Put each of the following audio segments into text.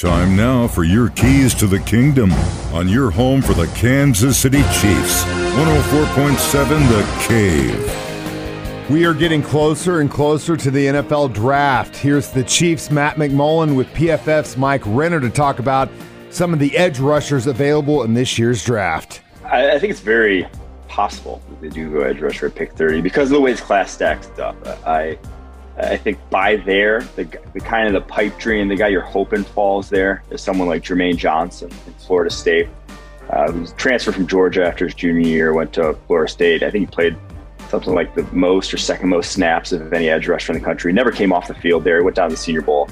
Time now for your keys to the kingdom on your home for the Kansas City Chiefs. 104.7 The Cave. We are getting closer and closer to the NFL draft. Here's the Chiefs' Matt McMullen with PFF's Mike Renner to talk about some of the edge rushers available in this year's draft. I, I think it's very possible that they do go edge rusher at pick 30 because of the way this class stacks up. I I think by there, the, the kind of the pipe dream, the guy you're hoping falls there is someone like Jermaine Johnson in Florida State, uh, who's transferred from Georgia after his junior year, went to Florida State. I think he played something like the most or second most snaps of any edge rusher in the country. Never came off the field there. He went down to the Senior Bowl.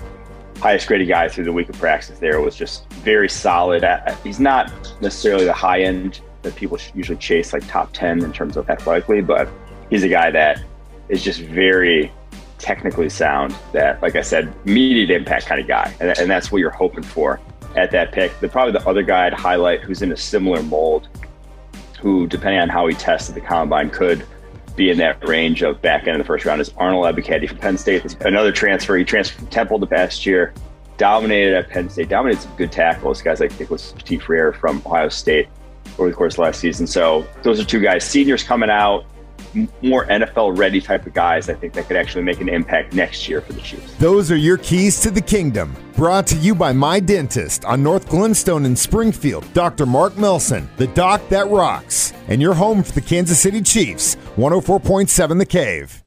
Highest graded guy through the week of practice there was just very solid. He's not necessarily the high end that people usually chase, like top 10 in terms of athletically, but he's a guy that is just very technically sound that, like I said, immediate impact kind of guy. And, and that's what you're hoping for at that pick. The, probably the other guy I'd highlight who's in a similar mold, who, depending on how he tested the combine, could be in that range of back end of the first round is Arnold Ebiketie from Penn State. Another transfer. He transferred from Temple the past year, dominated at Penn State, dominated some good tackles. Guys like Nicholas Petit Frere from Ohio State over the course of last season. So those are two guys, seniors coming out more NFL ready type of guys, I think that could actually make an impact next year for the Chiefs. Those are your keys to the kingdom. Brought to you by My Dentist on North Glenstone in Springfield, Dr. Mark Melson, the doc that rocks, and your home for the Kansas City Chiefs, 104.7 The Cave.